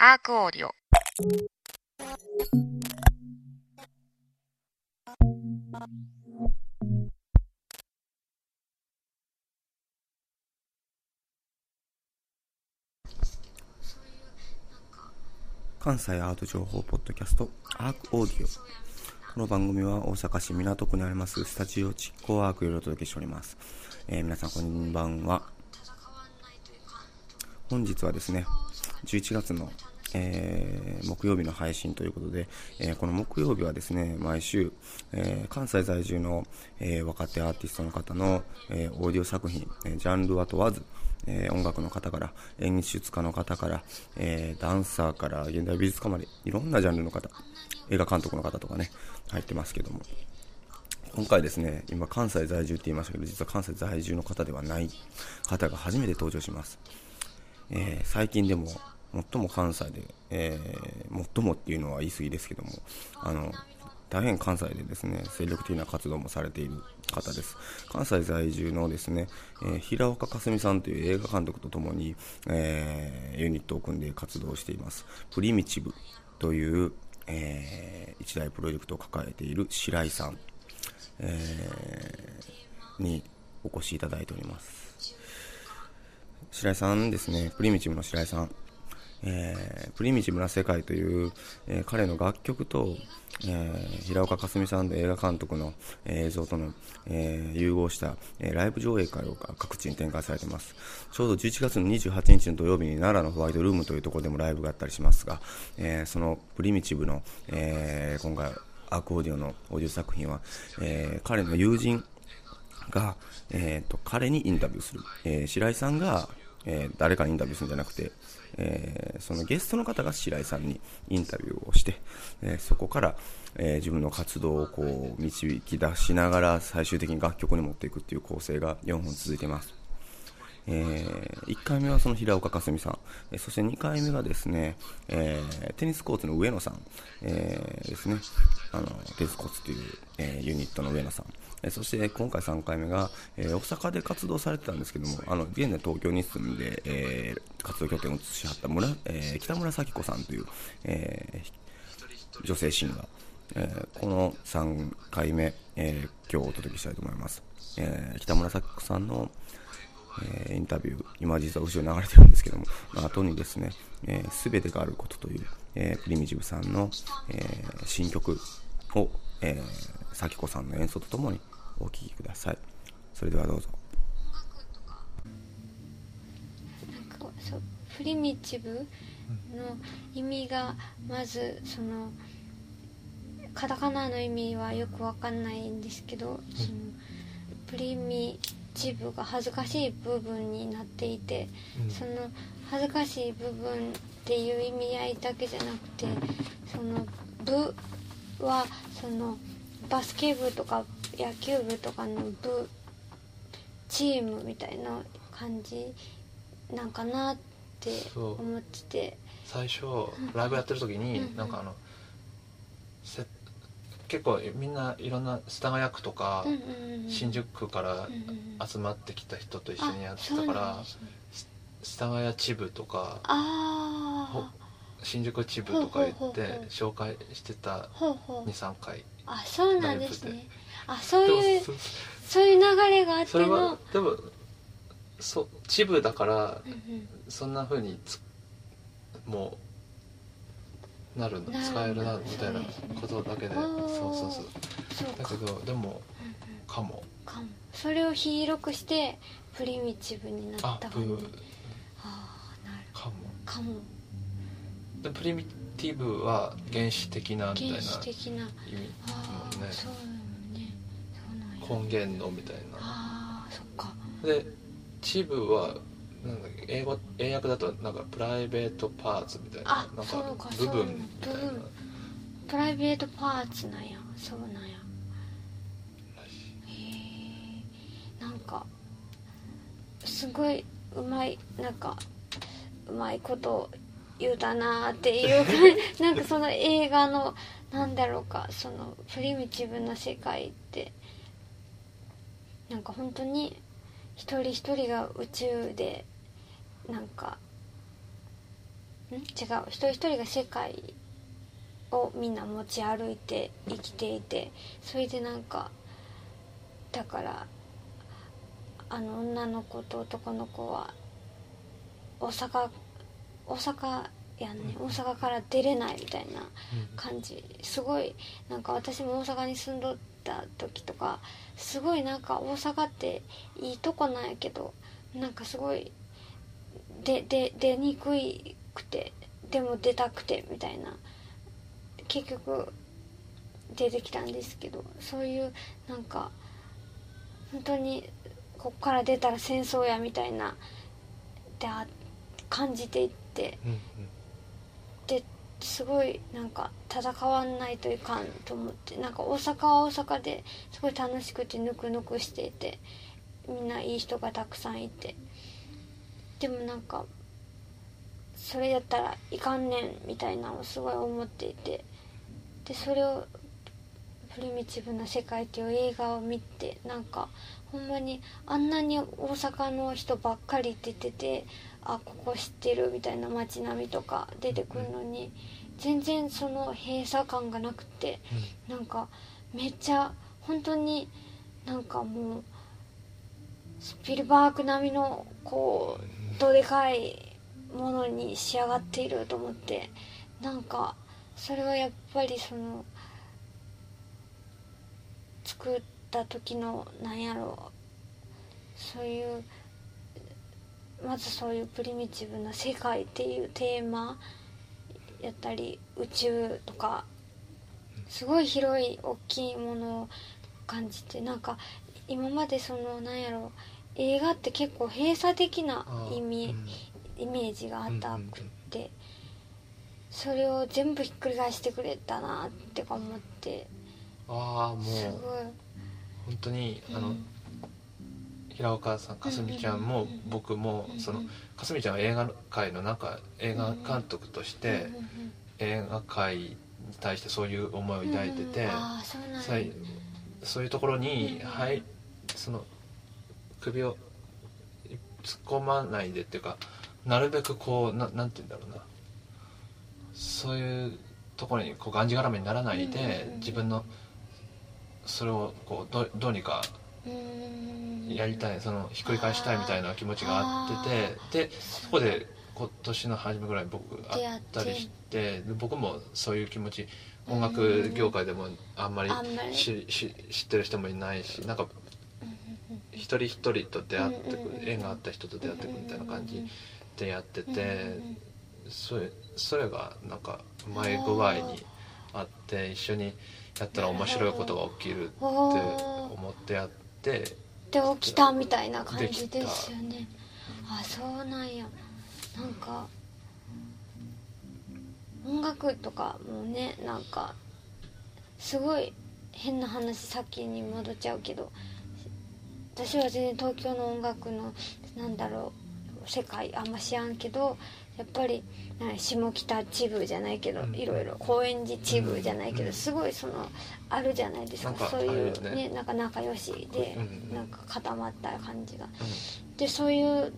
アークオーディオ。関西アート情報ポッドキャストアークオーディオ。この番組は大阪市港区にありますスタジオ実行アークよりお届けしております、えー皆さんこんばんは。本日はですね11月の、えー木曜日の配信ということで、えーこの木曜日はですね毎週、えー関西在住の、え若手アーティストの方の、えオーディオ作品、えジャンルは問わずえ音楽の方から演出家の方から、えダンサーから現代美術家までいろんなジャンルの方映画監督の方とかね入ってますけども。今回ですね今関西在住って言いましたけど実は関西在住の方ではない方が初めて登場します、えー最近でも最も関西で、えー最もっていうのは言い過ぎですけどもあの大変関西でですね精力的な活動もされている方です。関西在住のですね、えー平岡かすみさんという映画監督とともに、えーユニットを組んで活動しています。プリミチブという、えー一大プロジェクトを抱えている白井さん、えーにお越しいただいております。白井さんですね。プリミチブの白井さん。えープリミティブな世界という、えー彼の楽曲と、えー平岡かすみさんの映画監督の、えー映像との、え融合した、えライブ上映会を各地に展開されています。ちょうど11月の28日の土曜日に奈良のホワイトルームというところでもライブがあったりしますが、えそのプリミティブの、え今回アークオーディオのオーディオ作品は、え彼の友人が、えー、と彼にインタビューする、え白井さんが、え誰かにインタビューするんじゃなくて、えーそのゲストの方が白井さんにインタビューをして、えーそこから、えー自分の活動をこう導き出しながら最終的に楽曲に持っていくっていう構成が4本続いています。え1回目はその平岡かすみさん、えそして2回目がですね、えーテニスコーツの上野さん、えーですね、あのテニスコーツという、えユニットの上野さん、えそして今回3回目が、え大阪で活動されてたんですけども、あの現在東京に住んで、え活動拠点を移しはった村、え北村咲子さんという、え女性シンガー、えこの3回目、え今日お届けしたいと思います、え北村咲子さんの、えインタビュー今実は後ろに流れてるんですけどもまあ後にですね「えー、てがあること」という、えープリミジブさんの、えー新曲を、えー、咲子さんの演奏とともにお聴きください。それではどうぞ。なんかそうプリミティブの意味がまずそのカタカナの意味はよくわかんないんですけど、そのプリミティブが恥ずかしい部分になっていて、その恥ずかしい部分っていう意味合いだけじゃなくてその部はそのバスケ部とか野球部とかの部チームみたいな感じなんかなって思ってて。最初ライブやってる時に、うん。なんかあのせ結構みんないろんな世田谷区とか、うんうんうん新宿区から集まってきた人と一緒にやってたからね。世田谷支部とかあ新宿支部とか言って紹介してたあほうほう。23回。あそうなんですね。あそういうそそういう流れがあってそれはのでもそう支部だからそんな風につもうなるの使えるなみたいなことだけで。そうそうそう。だけどでもかも。かも。それを広くしてプリミティブになあった感じ。ブー。ああなる。かも。かもでプリミティブは原始的なみたいな原始的な。意味。もんね。そうよね。根源のみたいな。ああそっか。でチブはなんだっけ？英語英訳だとなんかプライベートパーツみたいなあなんか部分みたいな。プライベートパーツなんや。そうなんや。へえなんかすごいうまいなんかうまいこと言うたなーっていうか なんかその映画のなんだろうかそのプリミティブな世界ってなんか本当に一人一人が宇宙でなんかん？違う一人一人が世界をみんな持ち歩いて生きていてそれでなんかだからあの女の子と男の子は大阪大阪やんね。大阪から出れないみたいな感じ。すごいなんか私も大阪に住んどった時とかすごいなんか大阪っていいとこなんやけどなんかすごいでで出にくいくてでも出たくてみたいな。結局出てきたんですけどそういうなんか本当にこっから出たら戦争やみたいなであ感じていってうんうん。ですごいなんか戦わないといかんと思ってなんか大阪は大阪ですごい楽しくてぬくぬくしていてみんないい人がたくさんいて。でもなんかそれやったらいかんねんみたいなのをすごい思っていて。でそれを「プリミティブな世界」っていう映画を見てなんかほんまにあんなに大阪の人ばっかり出ててあここ知ってるみたいな街並みとか出てくるのに全然その閉鎖感がなくてなんかめっちゃ本当になんかもうスピルバーグ並みのこうどでかいものに仕上がっていると思ってなんかそれはやっぱりその作った時のなんやろうそういうまずそういうプリミティブな世界っていうテーマやったり宇宙とかすごい広い大きいものを感じてなんか今までそのなんやろ映画って結構閉鎖的な意味イメージがあったくってそれを全部ひっくり返してくれたなってか思ってああもすうごい本当にあの、うん平岡さんかすみちゃんもうん僕もそのかすみちゃんは映画界の中映画監督として映画界に対してそういう思いを抱いててそういそうところにうんはいその首を突っ込まないでっていうかなるべくこうななんて言うんだろうな。そういうところにこうがんじがらめにならないでうん。自分のそれをこうどどうにかやりたいそのひっくり返したいみたいな気持ちがあっててでそこで今年の初めぐらいに僕会ったりしてで僕もそういう気持ち音楽業界でもあんまり知ってる人もいないしなんか一人一人と出会ってく縁があった人と出会ってくみたいな感じでやっててそれそれがなんかうまい具合にあって一緒にやったら面白いことが起きるって思ってやってで起きたみたいな感じですよね。あそうなんや。なんか音楽とかもねなんかすごい変な話先に戻っちゃうけど私は全然東京の音楽のなんだろう世界あんま知らんけどやっぱり下北支部じゃないけどうん。いろいろ高円寺支部じゃないけうん。どすごいそのあるじゃないですか。そういうね。ねなんか仲良しでうんなんか固まった感じが。うでそういう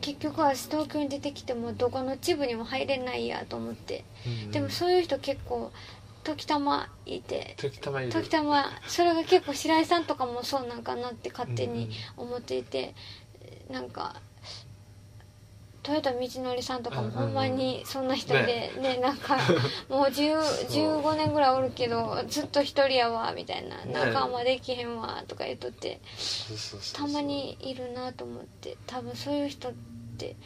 結局は東京に出てきてもどこの支部にも入れないやと思って。んでもそういう人結構時たまいて。時たま時たまそれが結構白井さんとかもそうなんかなって勝手に思っていてなんか豊田道則さんとかもうんうんうん。ほんまにそんな人でね。なんか もう10 15年ぐらいおるけどずっと一人やわみたいな。ね。仲間できへんわとか言っとって。たまにいるなと思って。多分そういう人って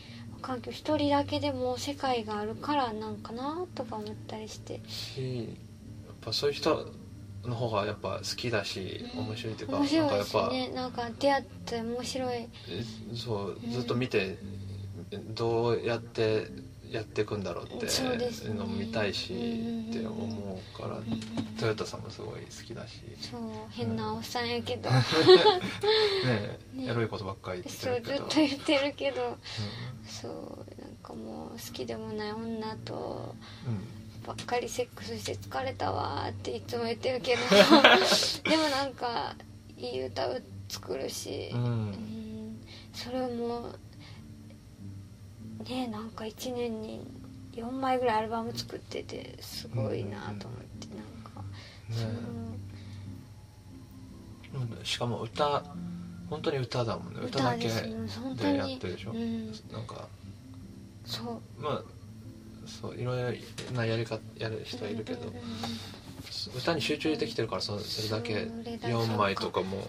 環境一人だけでも世界があるからなんかなとか思ったりして。しやっぱそういう人の方がやっぱ好きだし面白いっていうか面白いしなんかやっぱ。ねなんか出会って面白い。えそうずっと見てどうやってやっていくんだろうってそうのも見たいしうんって思うからトヨタさんもすごい好きだし。そう変なおっさんやけど、ねね。エロいことばっかり言ってそうずっるけどと言ってるけど。そうなんかもう好きでもない女とうん。ばっかりセックスして疲れたわーっていつも言ってるけど。でもなんかいい歌を作るし、うん、うん。うん。それもねなんか1年に4枚ぐらいアルバム作っててすごいなと思ってなんか、ねうん。しかも歌本当に歌だもんね。歌だけ歌でやってるでしょ、うん。なんかそう。まあそういろいろなやり方やる人はいるけど、歌に集中できてるからそそれだけそれだけ4枚とかも、ね、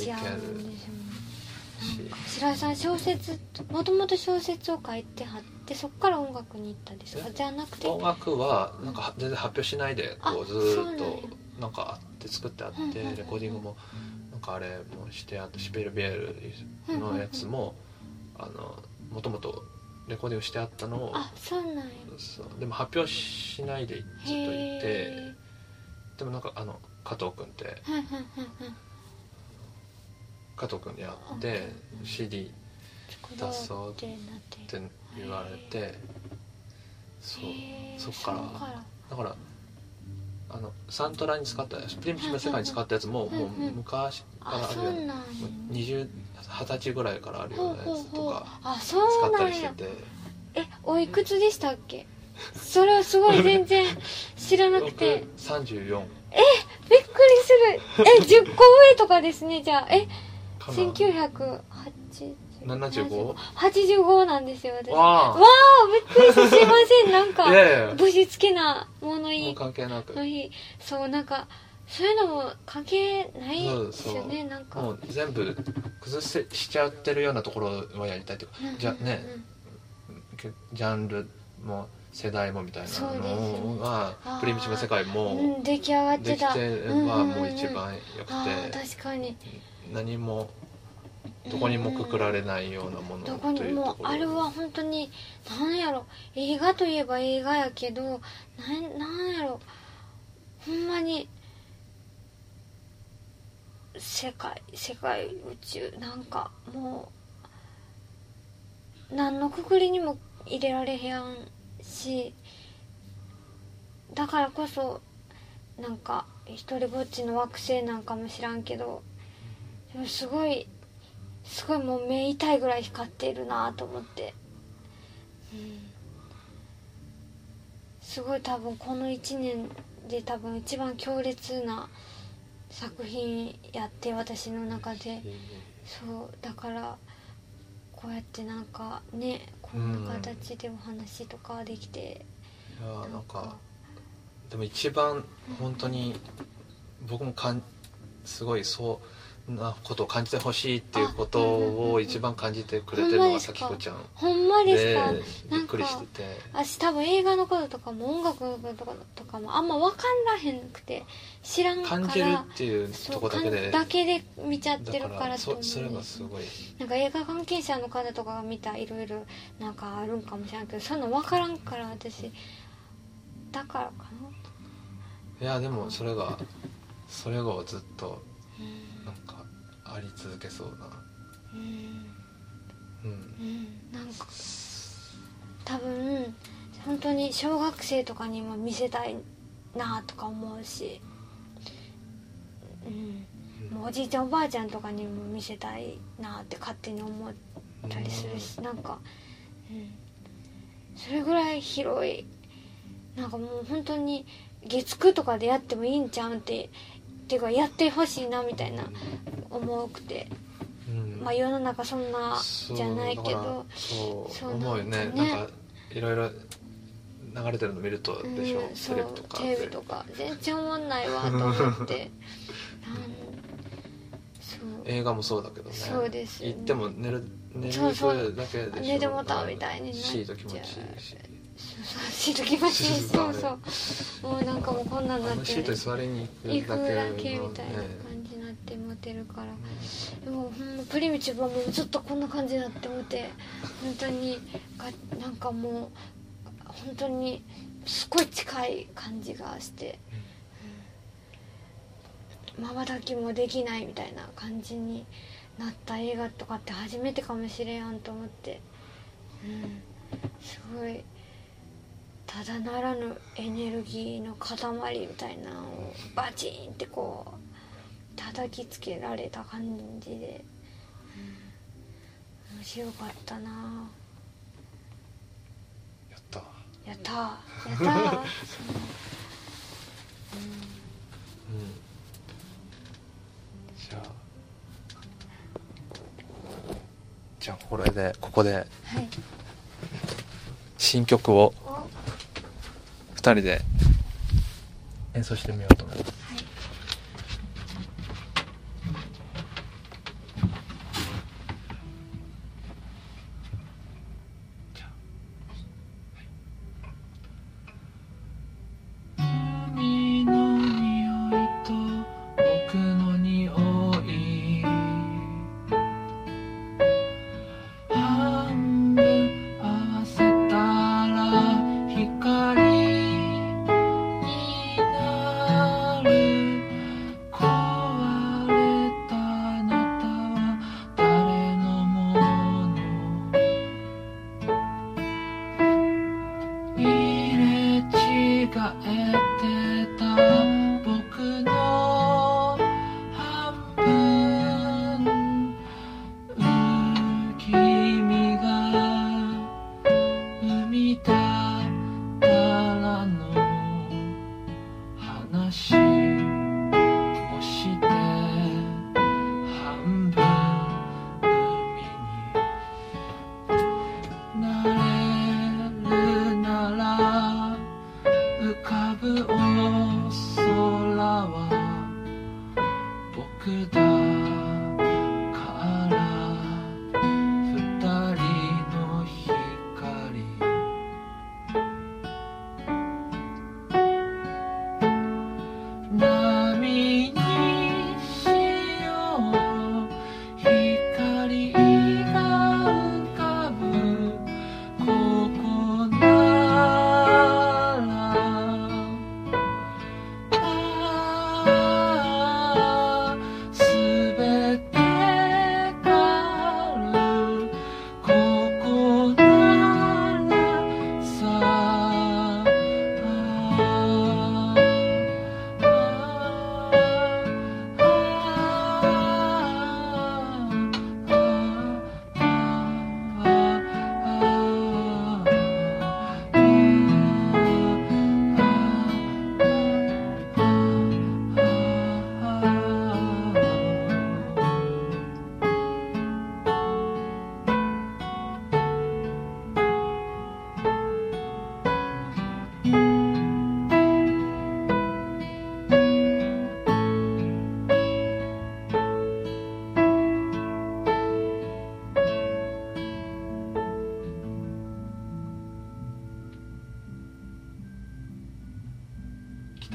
いける白井さん小説もともと小説を書いてはってそこから音楽に行ったんですか？え？じゃなくて？音楽はなんか全然発表しないでこうあずーっとなんかあって作ってあってレコーディングもなんかあれもしてあってシペルビエルのやつもあのもともとレコーディングしてあったのをあそうなんや。そう。でも発表しないでずっといてへでもなんかあの加藤君ってえはいはいはいはい加藤君に会ってうん。CD 作ろうって言われてそうそっから。だからあのサントラに使ったプリムシム世界に使ったやつももう昔からああるよねそうなんや。もう20 20歳ぐらいからあるよほううなやつとかあそう使ったりして。てえおいくつでしたっけ？それはすごい全然知らなくて。僕34びっくりする。え10個上とかですねじゃあ。えかな？1980 75 85なんですよ私。わわあびっくりしたすいません。なんかあ いやいや。ぶしつけなものも言い関係なく。の日そうなんかそういうのも関係ないですよねなんか。もう全部崩せしちゃってるようなところはやりたいとか。うんうんうんじゃねジャンルも世代もみたいなのがプリミチブ世界うもん出来上がってた。できてはもう一番良くて。確かに何もどこにもくくられないようなものどこにというところ。もあれは本当になんやろ。映画といえば映画やけどなんなんやろ。ほんまに世界世界宇宙なんかもう何のくくりにも入れられへんしだからこそなんか一人ぼっちの惑星なんかも知らんけどすごいすごいもう目痛いぐらい光っているなと思って、うん、すごい多分この1年で多分一番強烈な作品やって私の中で。そうだからこうやってなんかねこんな形でお話とかできて、いやーなんかでも一番本当に僕もかんすごいそうなことを感じてほしいっていうことを一番感じてくれてるのがさきこちゃん。ほんまですか？でびっくりしてて。私多分映画のこととかも音楽のこととかもあんま分からへんくて知らんから感じるっていうとこだけで。だけで見ちゃってるだからそそれがすごい。なんか映画関係者の方とかが見たいろいろなんかあるんかもしれんけどそんなん分からんから私だからかないやでもそれがそれがずっとうんなんかあり続けそうな。うんうん。うんなんか多分本当に小学生とかにも見せたいなとか思うし、うん、もうおじいちゃんおばあちゃんとかにも見せたいなって勝手に思ったりするしなんか、うん、それぐらい広い。なんかもう本当に月9とかでやってもいいんちゃうんってっていうかやってほしいなみたいな思うくて。うん。まあ世の中そんなじゃないけどそう思うよね。なんかね。なんかいろいろ流れてるの見るとでしょ、うんテレビとか。テレビとか。全然思んないわ と思って。映画もそうだけどね。そうですよね。行っても寝る寝に行そうそう。くだけでしょ？寝てもたみたいになっちゃう。しいと気持ちいいしそうそうシート気持ちいそうそうもうなんかもうこんなんなってシートに座りに行くだけみたいな感じになって持てるからでもほんまプリミチブはもうずっとこんな感じになって思って本当にがなんかもう本当にすごい近い感じがしてまばたきもできないみたいな感じになった映画とかって初めてかもしれんと思って、うん、すごいただならぬエネルギーの塊みたいなのをバチンってこう叩きつけられた感じで、うん、面白かったな。やった。やった。やった。うん、うん、じゃこれでここで、はい、新曲を。人で。演奏してみようと思います。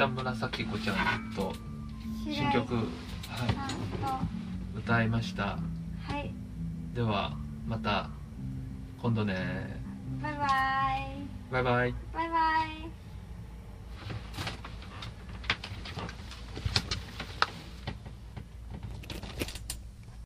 北村子ちゃんと新曲、はい、歌いました、はい、ではまた今度ね。バイバイ。バイバイ。バイバイ。